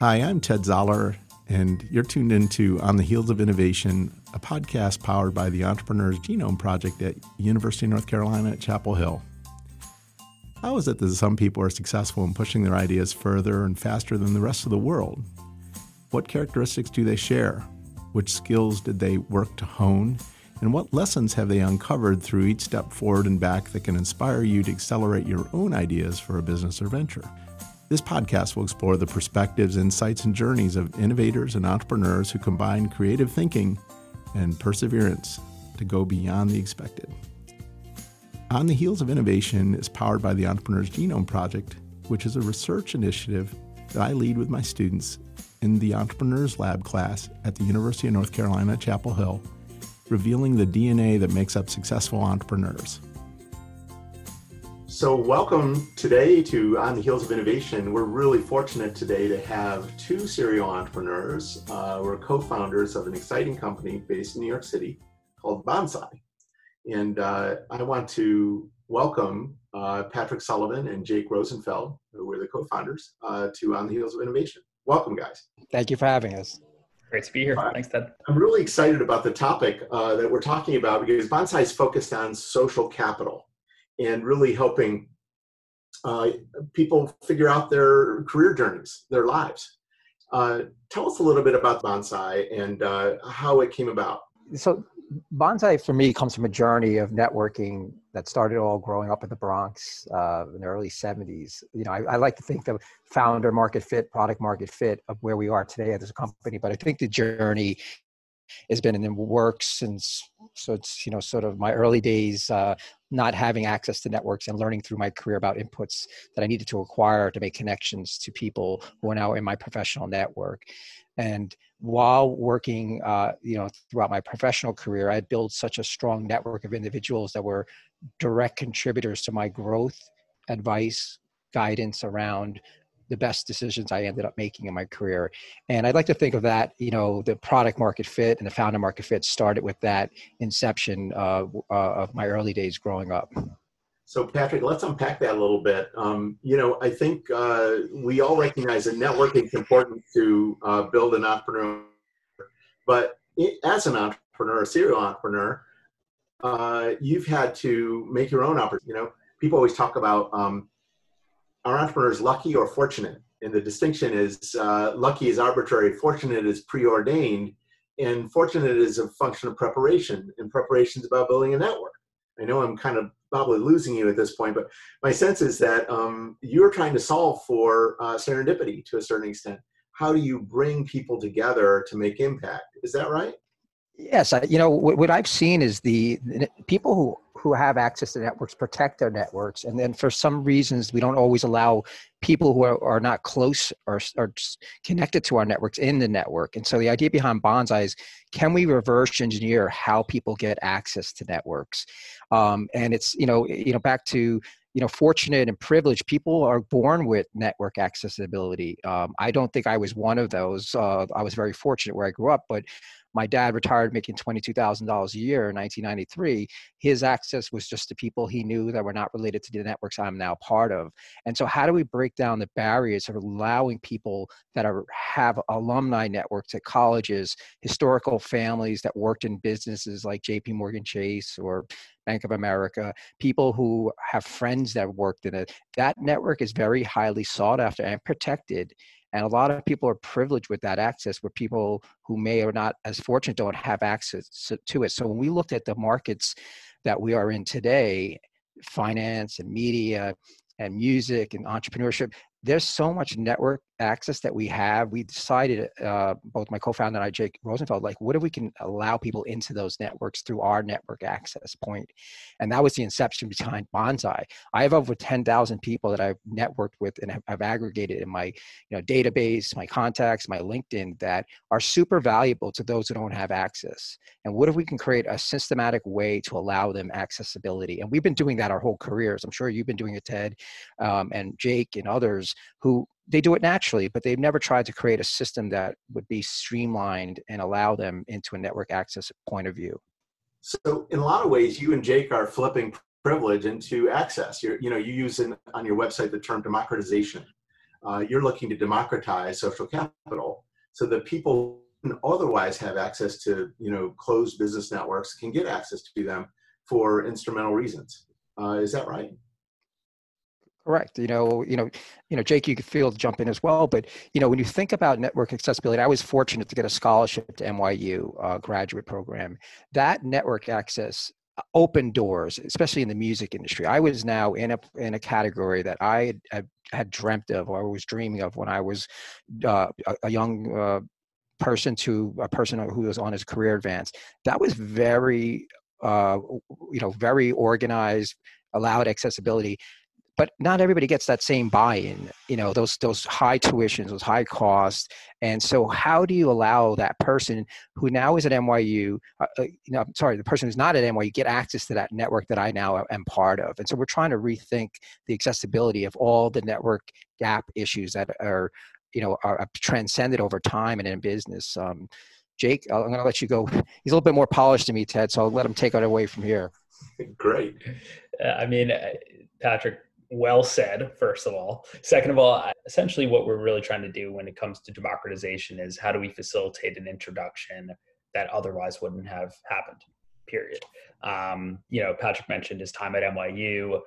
Hi, I'm Ted Zoller, and you're tuned into On the Heels of Innovation, a podcast powered by the Entrepreneurs Genome Project at University of North Carolina at Chapel Hill. How is it that some people are successful in pushing their ideas further and faster than the rest of the world? What characteristics do they share? Which skills did they work to hone? And what lessons have they uncovered through each step forward and back that can inspire you to accelerate your own ideas for a business or venture? This podcast will explore the perspectives, insights, and journeys of innovators and entrepreneurs who combine creative thinking and perseverance to go beyond the expected. On the Heels of Innovation is powered by the Entrepreneurs Genome Project, which is a research initiative that I lead with my students in the Entrepreneurs Lab class at the University of North Carolina, Chapel Hill, revealing the DNA that makes up successful entrepreneurs. So, welcome today to On the Heels of Innovation. We're really fortunate today to have two serial entrepreneurs. Uh, we're co founders of an exciting company based in New York City called Bonsai. And uh, I want to welcome uh, Patrick Sullivan and Jake Rosenfeld, who were the co founders, uh, to On the Heels of Innovation. Welcome, guys. Thank you for having us. Great to be here. Thanks, Ted. I'm really excited about the topic uh, that we're talking about because Bonsai is focused on social capital and really helping uh, people figure out their career journeys, their lives. Uh, tell us a little bit about Bonsai and uh, how it came about. So, Bonsai for me comes from a journey of networking that started all growing up in the Bronx uh, in the early 70s. You know, I, I, like to think the founder market fit, product market fit of where we are today as a company, but I think the journey has been in the works since so it's you know sort of my early days uh, not having access to networks and learning through my career about inputs that i needed to acquire to make connections to people who are now in my professional network. And while working uh, you know throughout my professional career i built such a strong network of individuals that were direct contributors to my growth advice guidance around the best decisions I ended up making in my career. And I'd like to think of that, you know, the product market fit and the founder market fit started with that inception uh, uh, of my early days growing up. So, Patrick, let's unpack that a little bit. Um, you know, I think uh, we all recognize that networking is important to uh, build an entrepreneur. But it, as an entrepreneur, a serial entrepreneur, uh, you've had to make your own opportunity. You know, people always talk about um, are entrepreneurs lucky or fortunate? And the distinction is uh, lucky is arbitrary, fortunate is preordained, and fortunate is a function of preparation, and preparation is about building a network. I know I'm kind of probably losing you at this point, but my sense is that um, you're trying to solve for uh, serendipity to a certain extent. How do you bring people together to make impact? Is that right? Yes, I, you know what, I've seen is the people who who have access to networks protect their networks. And then for some reasons we don't always allow people who are, are not close or are connected to our networks in the network. And so the idea behind bonsai is can we reverse engineer how people get access to networks? Um, and it's you know you know back to you know fortunate and privileged people are born with network accessibility. Um, i don't think i was one of those. Uh, i was very fortunate where i grew up but my dad retired making $22,000 a year in 1993. His access was just to people he knew that were not related to the networks I'm now part of. And so, how do we break down the barriers of allowing people that are have alumni networks at colleges, historical families that worked in businesses like JP Morgan Chase or Bank of America, people who have friends that worked in it. That network is very highly sought after and protected. And a lot of people are privileged with that access, where people who may or not as fortunate don't have access to it. So when we looked at the markets that we are in today, finance and media and music and entrepreneurship, there's so much network access that we have, we decided, uh, both my co-founder and I, Jake Rosenfeld, like, what if we can allow people into those networks through our network access point? And that was the inception behind Bonsai. I have over 10,000 people that I've networked with and have, have aggregated in my you know, database, my contacts, my LinkedIn that are super valuable to those who don't have access. And what if we can create a systematic way to allow them accessibility? And we've been doing that our whole careers. I'm sure you've been doing it, Ted, um, and Jake and others who they do it naturally, but they've never tried to create a system that would be streamlined and allow them into a network access point of view. So, in a lot of ways, you and Jake are flipping privilege into access. You're, you know, you use in, on your website the term democratization. uh, you're looking to democratize social capital so that people who otherwise have access to you know closed business networks can get access to them for instrumental reasons. Uh, is that right? Correct. You know, you know, you know, Jake, you could feel jump in as well. But you know, when you think about network accessibility, I was fortunate to get a scholarship to NYU uh, graduate program. That network access uh, opened doors, especially in the music industry. I was now in a in a category that I had, had dreamt of or was dreaming of when I was uh, a, a, young uh, person to a person who was on his career advance. That was very, uh, you know, very organized, allowed accessibility but not everybody gets that same buy-in you know those those high tuitions those high costs and so how do you allow that person who now is at nyu uh, uh, you know i'm sorry the person who's not at nyu get access to that network that i now am part of? And so we're trying to rethink the accessibility of all the network gap issues that are you know are transcended over time and in business. Um, jake i'm going to let you go. He's a little bit more polished than me ted so i'll let him take it away from here. Great. Uh, i mean uh, patrick well said first of all. Second of all essentially what we're really trying to do when it comes to democratization is how do we facilitate an introduction that otherwise wouldn't have happened period. Um, you know patrick mentioned his time at nyu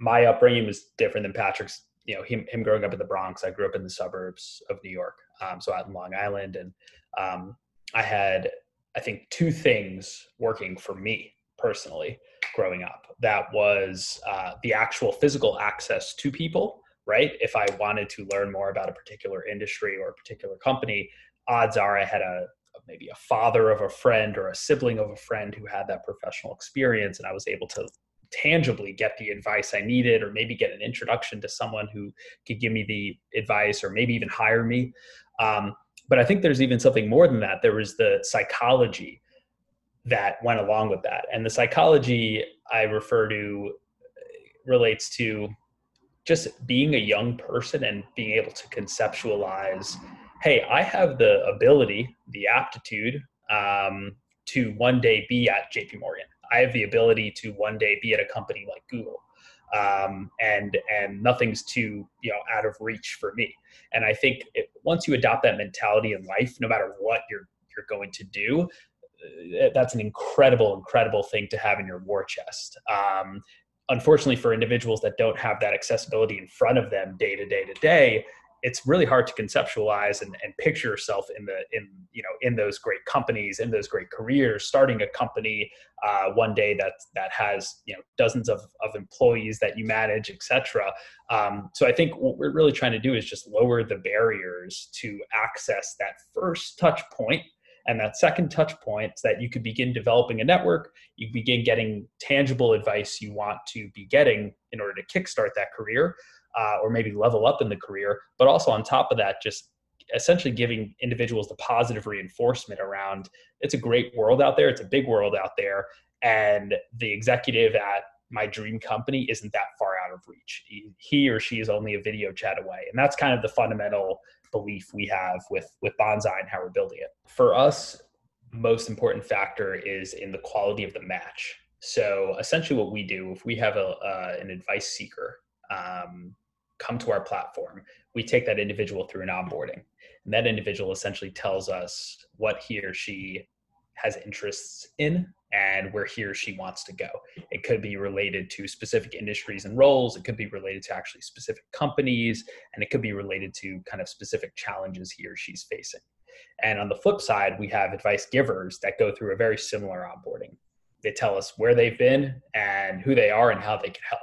my upbringing was different than patrick's you know him, him growing up in the bronx. I grew up in the suburbs of new york um, so out in long island. And um, i had i think two things working for me personally growing up. That was uh, the actual physical access to people, right? If I wanted to learn more about a particular industry or a particular company, odds are I had a maybe a father of a friend or a sibling of a friend who had that professional experience, and I was able to tangibly get the advice I needed, or maybe get an introduction to someone who could give me the advice, or maybe even hire me. Um, but I think there's even something more than that. There was the psychology that went along with that. And the psychology I refer to relates to just being a young person and being able to conceptualize hey, I have the ability, the aptitude um, to one day be at JP Morgan. I have the ability to one day be at a company like Google. Um, and and nothing's too you know out of reach for me. And I think it, once you adopt that mentality in life, no matter what you're you're going to do, that's an incredible, incredible thing to have in your war chest. Um, unfortunately, for individuals that don't have that accessibility in front of them day to day to day, it's really hard to conceptualize and, and picture yourself in the in you know in those great companies in those great careers starting a company uh, one day that that has you know dozens of, of employees that you manage etc um, so i think what we're really trying to do is just lower the barriers to access that first touch point and that second touch point that you could begin developing a network, you begin getting tangible advice you want to be getting in order to kickstart that career uh, or maybe level up in the career. But also on top of that, just essentially giving individuals the positive reinforcement around it's a great world out there, it's a big world out there. And the executive at my dream company isn't that far out of reach. He or she is only a video chat away. And that's kind of the fundamental belief we have with with bonsai and how we're building it. For us most important factor is in the quality of the match. So essentially what we do if we have a uh, an advice seeker um, come to our platform we take that individual through an onboarding. And that individual essentially tells us what he or she has interests in and where he or she wants to go. It could be related to specific industries and roles, it could be related to actually specific companies, and it could be related to kind of specific challenges he or she's facing. And on the flip side, we have advice givers that go through a very similar onboarding. They tell us where they've been and who they are and how they can help,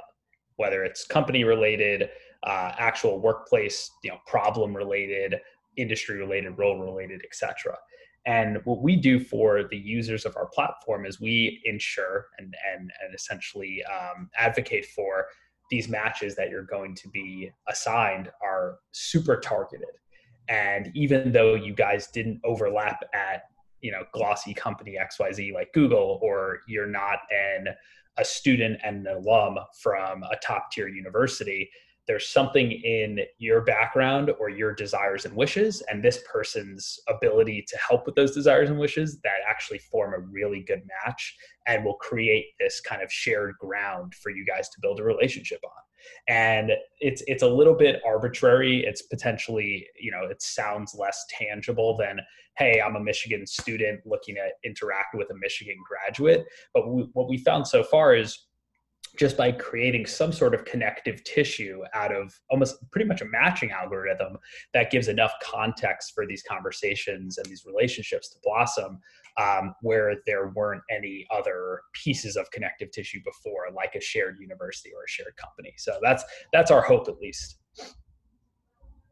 whether it's company related, uh, actual workplace, you know, problem related, industry related, role related, etc. And what we do for the users of our platform is we ensure and, and, and essentially um, advocate for these matches that you're going to be assigned are super targeted. And even though you guys didn't overlap at, you know, glossy company XYZ like Google, or you're not an a student and an alum from a top tier university, there's something in your background or your desires and wishes and this person's ability to help with those desires and wishes that actually form a really good match and will create this kind of shared ground for you guys to build a relationship on. And it's it's a little bit arbitrary. It's potentially you know it sounds less tangible than hey i'm a michigan student looking to interact with a michigan graduate. But we, what we found so far is just by creating some sort of connective tissue out of almost pretty much a matching algorithm that gives enough context for these conversations and these relationships to blossom um, where there weren't any other pieces of connective tissue before like a shared university or a shared company. So that's that's our hope at least.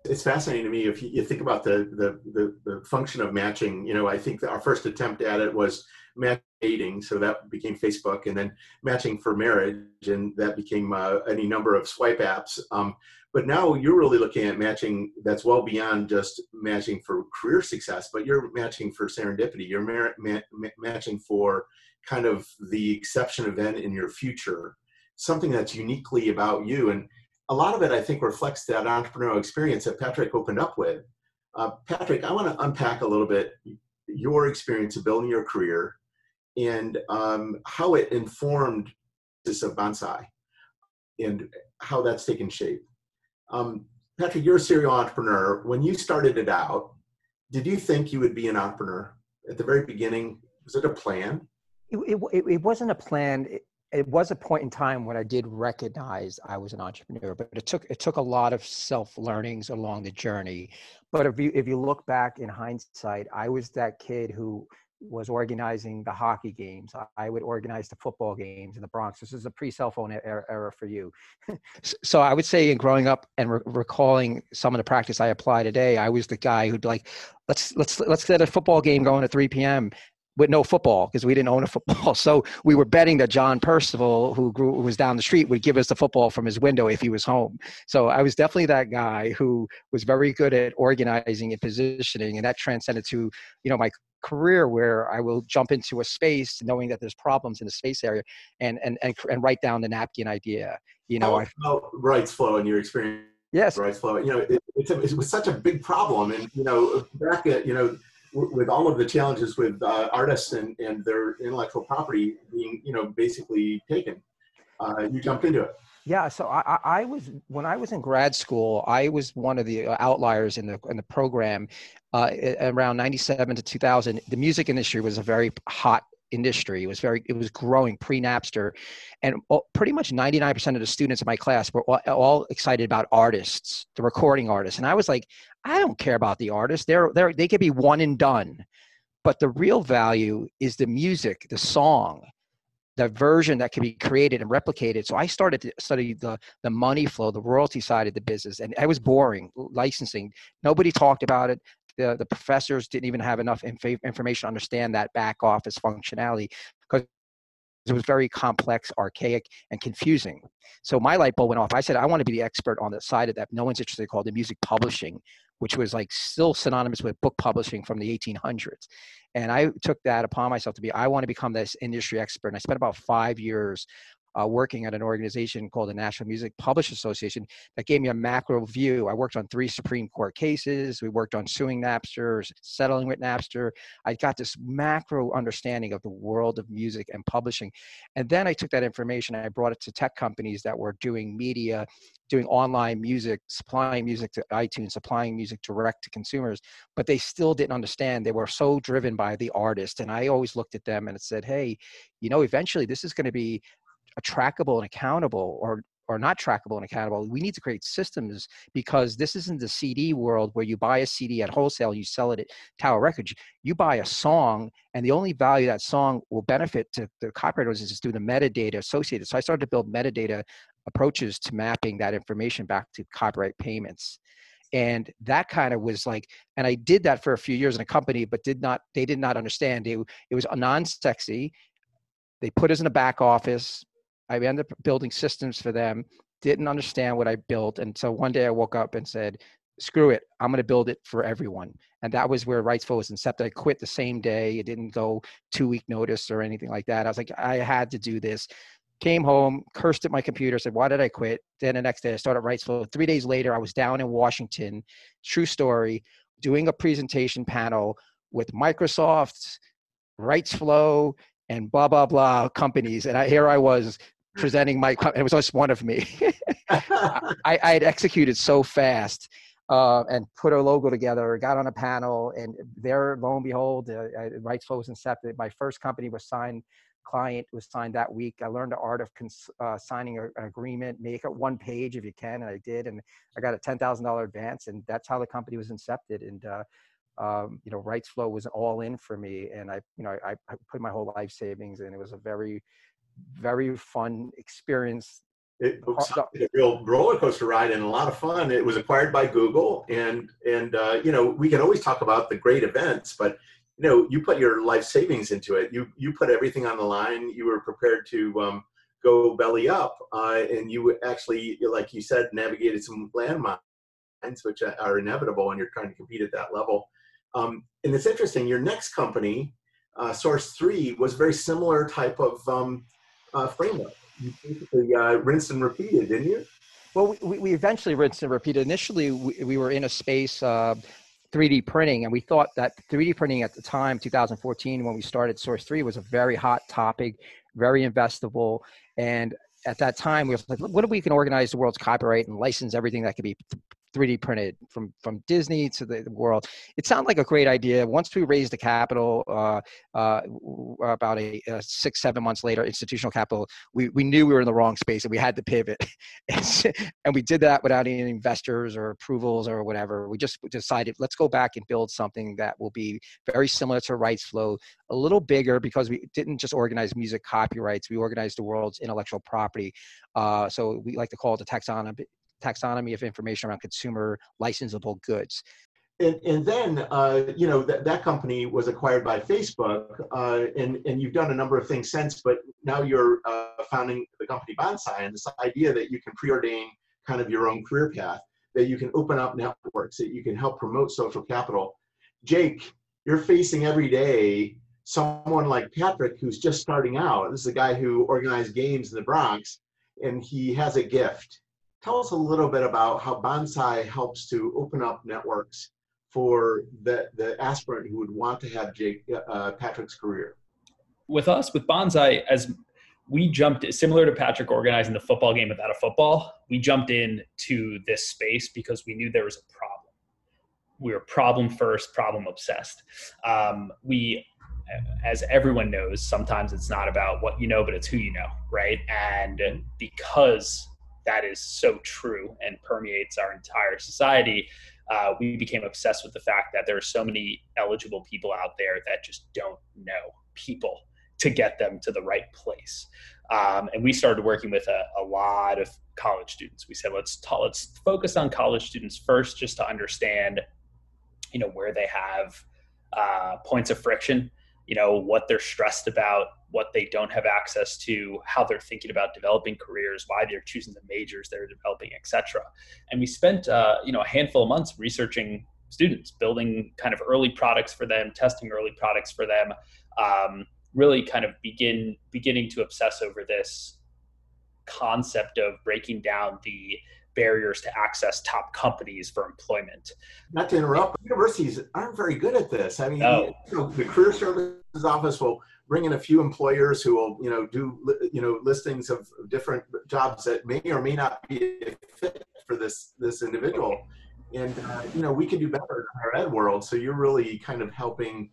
It's fascinating to me if you, think about the, the, the the function of matching. You know i think our first attempt at it was match dating, so that became Facebook, and then matching for marriage, and that became uh, any number of swipe apps. Um, but now you're really looking at matching that's well beyond just matching for career success, but you're matching for serendipity. You're mar- ma- ma- matching for kind of the exception event in your future, something that's uniquely about you. And a lot of it, I think, reflects that entrepreneurial experience that Patrick opened up with. Uh, Patrick, I want to unpack a little bit your experience of building your career and um, how it informed this of bonsai and how that's taken shape. Um, Patrick, you're a serial entrepreneur. When you started it out, did you think you would be an entrepreneur at the very beginning? Was it a plan? It, it, it wasn't a plan. It, it was a point in time when I did recognize I was an entrepreneur, but it took it took a lot of self learnings along the journey. But if you if you look back in hindsight, I was that kid who was organizing the hockey games. I would organize the football games in the Bronx. This is a pre-cell phone era, era for you. so I would say in growing up and re- recalling some of the practice I apply today, I was the guy who'd be like, let's let's let's get a football game going at 3 p.m with no football because we didn't own a football. So we were betting that John Percival, who grew who was down the street, would give us the football from his window if he was home. So I was definitely that guy who was very good at organizing and positioning, and that transcended to you know my career where I will jump into a space knowing that there's problems in the space area and and and, and write down the napkin idea. You know, I felt RightsFlow in your experience. Yes, RightsFlow. You know, it, it's a, it was such a big problem, and you know, back at you know with all of the challenges with uh, artists and, and their intellectual property being, you know, basically taken, uh, you jumped into it. Yeah, so I, I was when I was in grad school, I was one of the uh, outliers in the in the program. Uh, around '97 to 2000, the music industry was a very hot industry. It was very, it was growing pre Napster, and pretty much 99% of the students in my class were all, all, excited about artists, the recording artists. And I was like, I don't care about the artists. They're, they're, they could be one and done. But the real value is the music, the song, the version that can be created and replicated. So I started to study the, the money flow, the royalty side of the business. And I was boring, licensing. Nobody talked about it the, the professors didn't even have enough inf- information to understand that back office functionality because it was very complex, archaic, and confusing. So my light bulb went off. I said, I want to be the expert on the side of that. No one's interested in called the music publishing, which was like still synonymous with book publishing from the 1800s. And I took that upon myself to be, I want to become this industry expert. And I spent about five years uh, working at an organization called the National Music Publishers Association that gave me a macro view. I worked on three Supreme Court cases. We worked on suing Napster, settling with Napster. I got this macro understanding of the world of music and publishing. And then I took that information and I brought it to tech companies that were doing media, doing online music, supplying music to iTunes, supplying music direct to consumers, but they still didn't understand. They were so driven by the artist. And I always looked at them and said, hey, you know, eventually this is going to be trackable and accountable or or not trackable and accountable. We need to create systems because this isn't the CD world where you buy a CD at wholesale you sell it at Tower Records. You buy a song, and the only value that song will benefit to the copyright owners is through the metadata associated. So I started to build metadata approaches to mapping that information back to copyright payments. And that kind of was like, and I did that for a few years in a company, but did not, they did not understand. It, it was non-sexy. They put us in a back office I ended up building systems for them, didn't understand what I built. And so one day I woke up and said, screw it, I'm going to build it for everyone. And that was where RightsFlow was incepted. I quit the same day. It didn't go two week notice or anything like that. I was like, I had to do this. Came home, cursed at my computer, said, Why did I quit? Then the next day I started RightsFlow. Three days later, I was down in Washington, true story, doing a presentation panel with Microsoft, RightsFlow, and blah blah blah companies and I, here i was presenting my. It was just one of me. I, I had executed so fast. Uh, and put a logo together, got on a panel, and there, lo and behold, uh, RightsFlow was incepted. My first company was signed client was signed that week. I learned the art of cons- uh, signing a, an agreement, make it one page if you can, and I did, and I got a ten thousand dollar advance, and that's how the company was incepted. And uh, um, you know, RightsFlow was all in for me, and I, you know, I, I put my whole life savings, and it was a very, very fun experience. It was a real roller coaster ride and a lot of fun. It was acquired by Google, and and uh, you know, we can always talk about the great events, but you know you put your life savings into it you you put everything on the line you were prepared to um, go belly up uh, and you actually like you said navigated some landmines which are inevitable when you're trying to compete at that level um, and it's interesting your next company uh, source 3 was very similar type of um, uh, framework you basically uh, rinsed and repeated didn't you well, we, we eventually rinsed and repeated. Initially, we, we were in a space uh, 3D printing, and we thought that 3D printing at the time, 2014, when we started Source 3, was a very hot topic, very investable. And at that time, we were like, what if we can organize the world's copyright and license everything that could be 3D printed from from Disney to the, world. It sounded like a great idea. Once we raised the capital, uh, uh, about a, a, six seven months later, institutional capital, we we knew we were in the wrong space and we had to pivot, and we did that without any investors or approvals or whatever. We just decided let's go back and build something that will be very similar to RightsFlow, a little bigger because we didn't just organize music copyrights, we organized the world's intellectual property. Uh, so we like to call it the taxonomy taxonomy of information around consumer licensable goods. And, and then, uh, you know, that, that company was acquired by Facebook, uh, and, and you've done a number of things since, but now you're uh, founding the company Bonsai, and this idea that you can preordain kind of your own career path, that you can open up networks, that you can help promote social capital. Jake, you're facing every day someone like Patrick who's just starting out. This is a guy who organized games in the Bronx, and he has a gift tell us a little bit about how Bonsai helps to open up networks for the, the aspirant who would want to have Jake, uh, Patrick's career. With us, with Bonsai, as we jumped similar to Patrick organizing the football game without a football, we jumped into this space because we knew there was a problem. We were problem first, problem obsessed. Um, we as everyone knows, sometimes it's not about what you know, but it's who you know, right? And because that is so true and permeates our entire society, uh, we became obsessed with the fact that there are so many eligible people out there that just don't know people to get them to the right place. Um, and we started working with a, a, lot of college students. We said, let's ta- let's focus on college students first, just to understand, you know, where they have uh, points of friction you know what they're stressed about what they don't have access to how they're thinking about developing careers why they're choosing the majors they're developing etc and we spent uh, you know a handful of months researching students building kind of early products for them testing early products for them um, really kind of begin beginning to obsess over this concept of breaking down the barriers to access top companies for employment. Not to interrupt, universities aren't very good at this. I mean, no. you know, the career services office will bring in a few employers who will, you know, do you know listings of different jobs that may or may not be a fit for this this individual. And uh, you know, we can do better in our ed world. So you're really kind of helping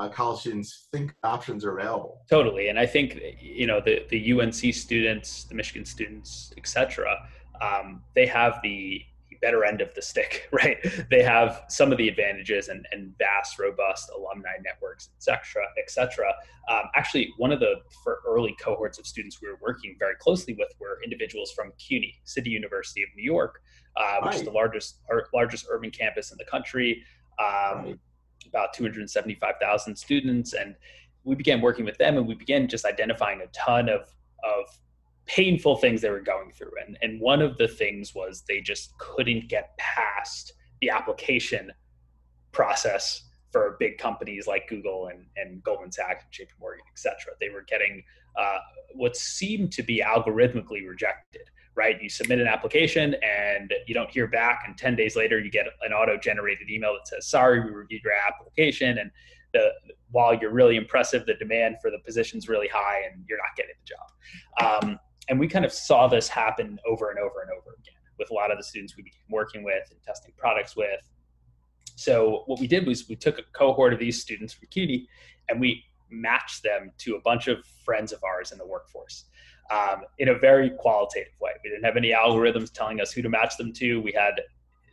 uh, college students think options are available. Totally, and I think you know the the UNC students, the Michigan students, etc um, they have the better end of the stick, right? They have some of the advantages and, and vast, robust alumni networks, et cetera, et cetera. Um, actually, one of the early cohorts of students we were working very closely with were individuals from CUNY, City University of New York, uh, which right. is the largest largest urban campus in the country. Um, right. About 275,000 students, and we began working with them, and we began just identifying a ton of of painful things they were going through. And, and one of the things was they just couldn't get past the application process for big companies like Google and, and Goldman Sachs and JP Morgan, et cetera. They were getting uh, what seemed to be algorithmically rejected, right? You submit an application and you don't hear back, and 10 days later, you get an auto generated email that says, Sorry, we reviewed your application. And the, while you're really impressive, the demand for the position's really high and you're not getting the job. Um, and we kind of saw this happen over and over and over again with a lot of the students we began working with and testing products with. So what we did was we took a cohort of these students from CUNY and we matched them to a bunch of friends of ours in the workforce um, in a very qualitative way. We didn't have any algorithms telling us who to match them to. We had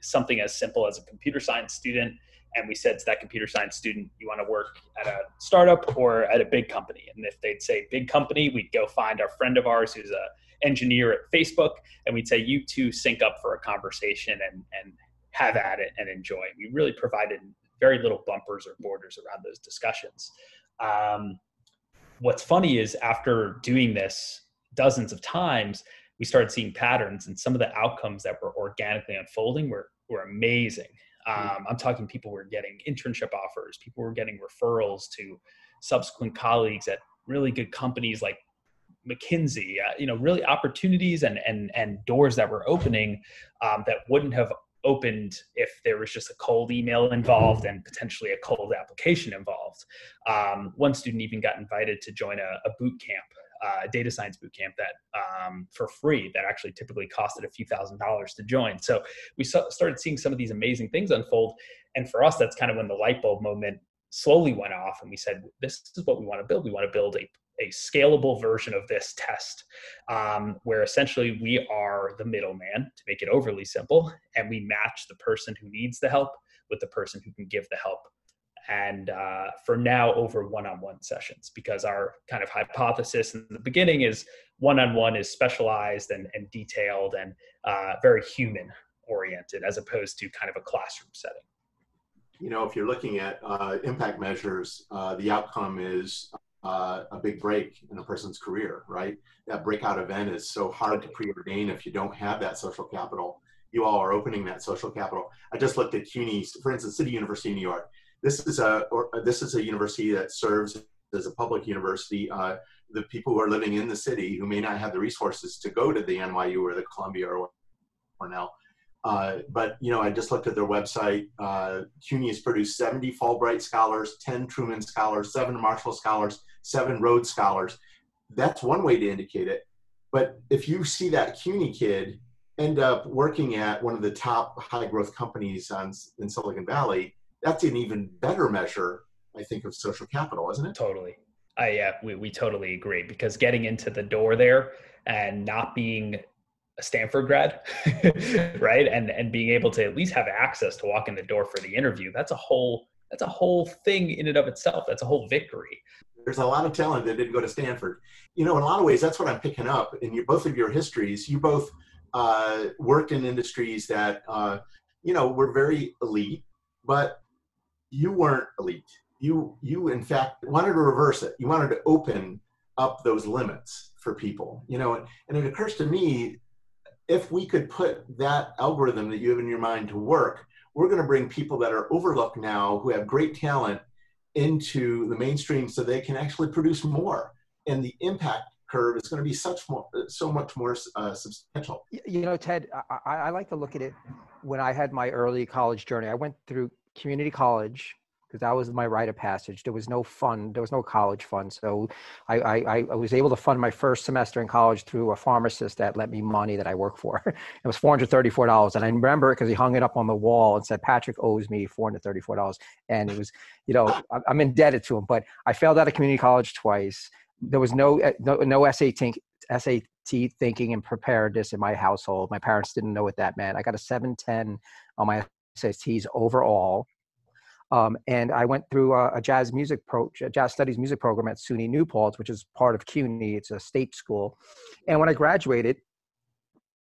something as simple as a computer science student and we said to that computer science student, you want to work at a startup or at a big company? And if they'd say big company, we'd go find our friend of ours who's a engineer at Facebook, and we'd say, you two sync up for a conversation and, and have at it and enjoy. We really provided very little bumpers or borders around those discussions. Um, what's funny is after doing this dozens of times, we started seeing patterns, and some of the outcomes that were organically unfolding were, were amazing. Um, I'm talking people were getting internship offers, people were getting referrals to subsequent colleagues at really good companies like McKinsey, uh, you know, really opportunities and and and doors that were opening um, that wouldn't have opened if there was just a cold email involved and potentially a cold application involved. Um, one student even got invited to join a, a boot camp, uh, data science boot camp that um, for free that actually typically costed a few thousand dollars to join. So we saw, started seeing some of these amazing things unfold. And for us, that's kind of when the light bulb moment slowly went off and we said, this is what we want to build. We want to build a a scalable version of this test um, where essentially we are the middleman to make it overly simple and we match the person who needs the help with the person who can give the help and uh, for now over one-on-one sessions because our kind of hypothesis in the beginning is one-on-one is specialized and, and detailed and uh, very human oriented as opposed to kind of a classroom setting you know if you're looking at uh, impact measures uh, the outcome is uh, a big break in a person's career, right? That breakout event is so hard to preordain if you don't have that social capital. You all are opening that social capital. I just looked at CUNY, for instance, City University of New York. This is a or, this is a university that serves as a public university. Uh, the people who are living in the city who may not have the resources to go to the NYU or the Columbia or Cornell uh, but you know, I just looked at their website. Uh, CUNY has produced 70 Fulbright scholars, 10 Truman scholars, seven Marshall scholars, seven Rhodes scholars. That's one way to indicate it. But if you see that CUNY kid end up working at one of the top high growth companies on, in Silicon Valley, that's an even better measure, I think, of social capital, isn't it? Totally. I, yeah, we, we totally agree because getting into the door there and not being a Stanford grad, right? And and being able to at least have access to walk in the door for the interview, that's a whole that's a whole thing in and of itself. That's a whole victory. There's a lot of talent that didn't go to Stanford. You know, in a lot of ways, that's what I'm picking up in your, both of your histories. You both uh, worked in industries that uh, you know were very elite, but you weren't elite. You you in fact wanted to reverse it. You wanted to open up those limits for people. You know, and it occurs to me if we could put that algorithm that you have in your mind to work, we're going to bring people that are overlooked now who have great talent into the mainstream so they can actually produce more. And the impact curve is going to be such more, so much more uh, substantial. You know, Ted, I, I like to look at it when I had my early college journey. I went through community college because that was my rite of passage. There was no fund, there was no college fund. So I, I, I, was able to fund my first semester in college through a pharmacist that lent me money that I worked for. it was $434. And I remember it because he hung it up on the wall and said, Patrick owes me $434. And it was, you know, I'm indebted to him. But I failed out of community college twice. There was no, eh, no, no SAT, SAT thinking and preparedness in my household. My parents didn't know what that meant. I got a 710 on my SATs overall um, and I went through a, a, jazz music pro, a jazz studies music program at SUNY New Paltz, which is part of CUNY. It's a state school. And when I graduated,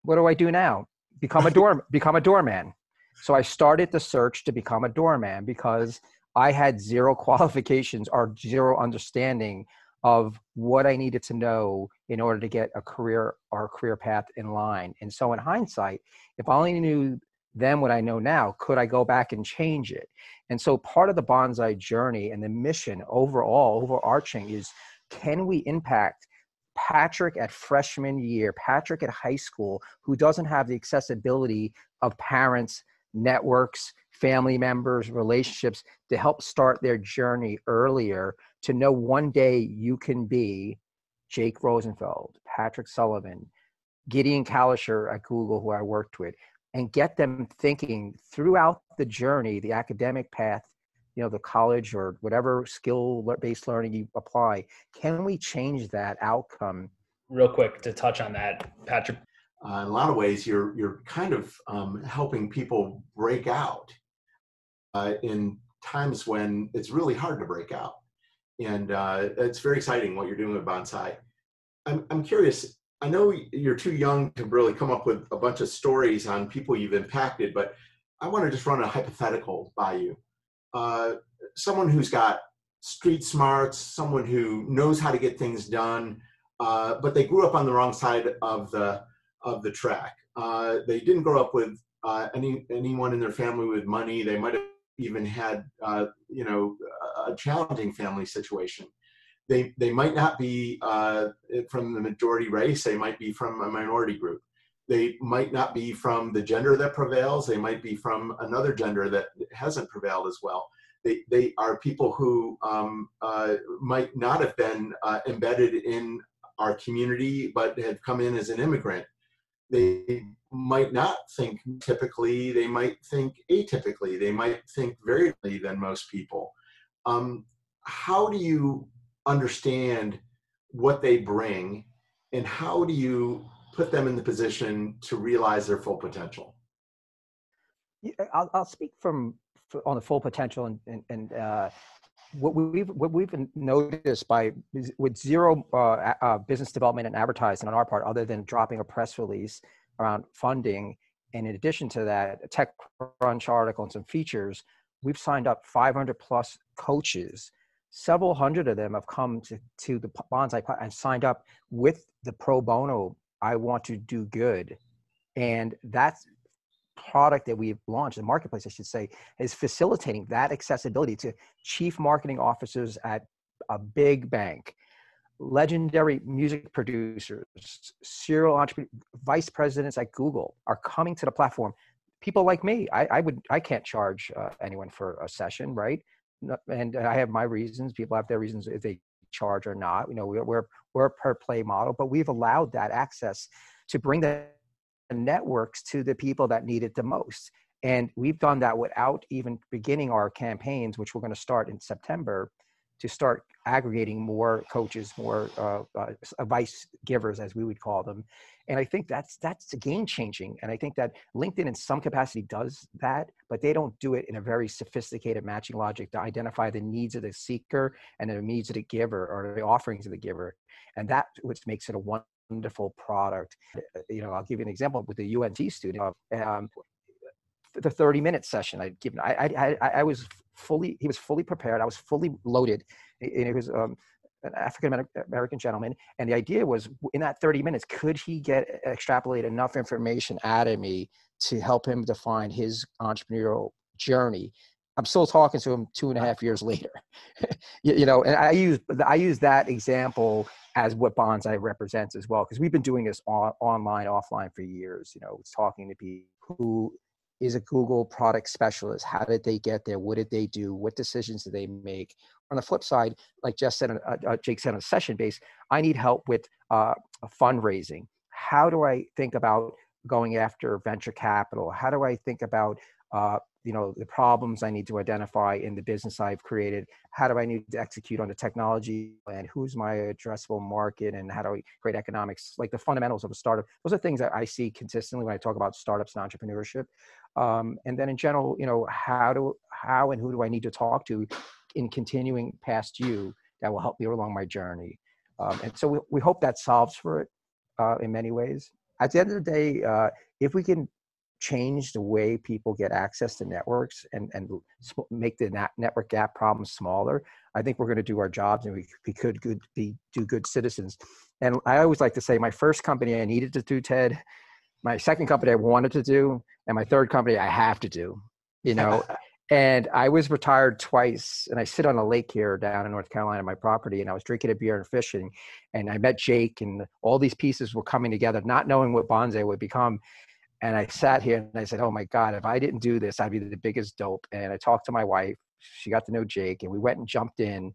what do I do now? Become a door, become a doorman. So I started the search to become a doorman because I had zero qualifications or zero understanding of what I needed to know in order to get a career or a career path in line. And so in hindsight, if I only knew then what I know now, could I go back and change it? And so part of the bonsai journey and the mission overall, overarching is can we impact Patrick at freshman year, Patrick at high school, who doesn't have the accessibility of parents, networks, family members, relationships to help start their journey earlier to know one day you can be Jake Rosenfeld, Patrick Sullivan, Gideon Kalisher at Google, who I worked with, and get them thinking throughout the journey, the academic path, you know, the college or whatever skill-based learning you apply. Can we change that outcome? Real quick to touch on that, Patrick. Uh, in a lot of ways, you're you're kind of um, helping people break out uh, in times when it's really hard to break out, and uh, it's very exciting what you're doing with Bonsai. I'm I'm curious I know you're too young to really come up with a bunch of stories on people you've impacted, but I want to just run a hypothetical by you. Uh, someone who's got street smarts, someone who knows how to get things done, uh, but they grew up on the wrong side of the of the track. Uh, they didn't grow up with uh, any anyone in their family with money. They might have even had uh, you know a challenging family situation they they might not be uh, from the majority race. They might be from a minority group. They might not be from the gender that prevails. They might be from another gender that hasn't prevailed as well. They they are people who um, uh, might not have been uh, embedded in our community, but have come in as an immigrant. They might not think typically. They might think atypically. They might think differently than most people. Um, how do you understand what they bring and how do you put them in the position to realize their full potential? Yeah, I'll, I'll speak from on the full potential and, and, and uh, what we've what we've noticed by with zero uh, uh, business development and advertising on our part, other than dropping a press release around funding, and in addition to that, a TechCrunch article and some features, we've signed up 500 plus coaches several hundred of them have come to, to the bonsai and signed up with the pro bono i want to do good. And that's product that we've launched the marketplace i should say is facilitating that accessibility to chief marketing officers at a big bank legendary music producers serial entrepreneurs vice presidents at google are coming to the platform. People like me i, I would i can't charge uh, anyone for a session right and I have my reasons. People have their reasons if they charge or not. You know, we're we're, we're a per play model, but we've allowed that access to bring the networks to the people that need it the most. And we've done that without even beginning our campaigns, which we're going to start in September, to start aggregating more coaches, more uh, uh, advice givers, as we would call them, and i think that's that's game changing. And i think that linkedin in some capacity does that but they don't do it in a very sophisticated matching logic to identify the needs of the seeker and the needs of the giver or the offerings of the giver. And that which makes it a wonderful product. You know i'll give you an example with the UNC student um, the 30 minute session. I'd given I, I i was fully he was fully prepared i was fully loaded and it was um, an African American gentleman, and the idea was in that 30 minutes, could he get extrapolate enough information out of me to help him define his entrepreneurial journey? I'm still talking to him two and a half years later, you, you, know, and I use I use that example as what Bonsai represents as well, because we've been doing this on, online, offline for years. You know, it's talking to people who is a Google product specialist. How did they get there? What did they do? What decisions did they make? On the flip side, like Jess said, uh, uh, Jake said on a session base, I need help with uh, fundraising. How do I think about going after venture capital? How do I think about uh, you know the problems i need to identify in the business i've created how do i need to execute on the technology and who's my addressable market and how do i create economics like the fundamentals of a startup those are things that i see consistently when i talk about startups and entrepreneurship um, and then in general you know how do how and who do i need to talk to in continuing past you that will help me along my journey um, and so we, we hope that solves for it uh, in many ways at the end of the day uh, if we can change the way people get access to networks and, and make the network gap problem smaller, I think we're going to do our jobs and we, we could good, be do good citizens. And I always like to say my first company I needed to do, Ted, my second company I wanted to do, and my third company I have to do, you know. and I was retired twice, and I sit on a lake here down in North Carolina, on my property, and I was drinking a beer and fishing, and I met Jake, and all these pieces were coming together, not knowing what Bonsai would become. And I sat here and I said, Oh my God, if I didn't do this, I'd be the biggest dope. And I talked to my wife. She got to know Jake and we went and jumped in.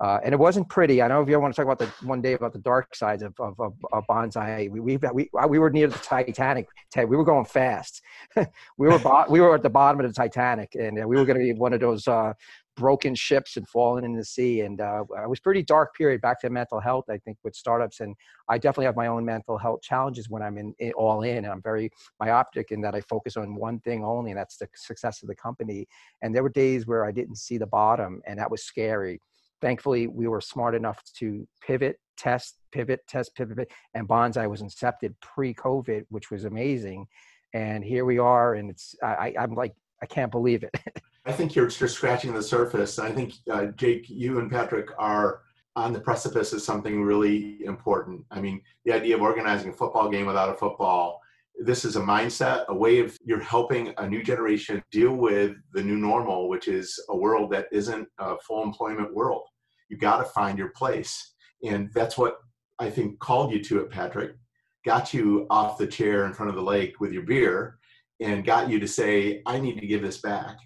Uh, and it wasn't pretty. I know if you want to talk about the one day about the dark sides of, of, of, of bonsai, we, we, we, we were near the Titanic, Ted. We were going fast. we were bo- we were at the bottom of the Titanic, and uh, we were going to be one of those uh, broken ships and falling in the sea. And uh, it was pretty dark period back to mental health, I think, with startups. And I definitely have my own mental health challenges when I'm in, in all in. And I'm very myopic in that I focus on one thing only, and that's the success of the company. And there were days where I didn't see the bottom, and that was scary thankfully we were smart enough to pivot test pivot test pivot and bonsai was incepted pre-covid which was amazing. And here we are and it's I, i'm like i can't believe it. I think you're just scratching the surface. I think uh, jake you and patrick are on the precipice of something really important. I mean the idea of organizing a football game without a football this is a mindset, a way of you're helping a new generation deal with the new normal, which is a world that isn't a full employment world. You got to find your place. And that's what I think called you to it, Patrick, got you off the chair in front of the lake with your beer and got you to say, I need to give this back.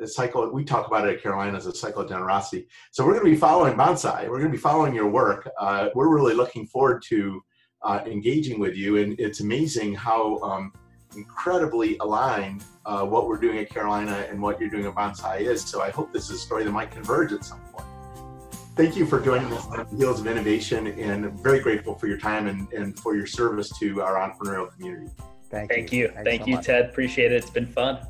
The cycle, we talk about it at Carolina as a cycle of generosity. So we're going to be following Bonsai. We're going to be following your work. Uh, we're really looking forward to uh, engaging with you. And it's amazing how um, incredibly aligned uh, what we're doing at Carolina and what you're doing at Bonsai is. So I hope this is a story that might converge at some point. Thank you for joining us on the Heels of Innovation and very grateful for your time and, and for your service to our entrepreneurial community. Thank, Thank you. you. Thank so you, much. Ted. Appreciate it. It's been fun.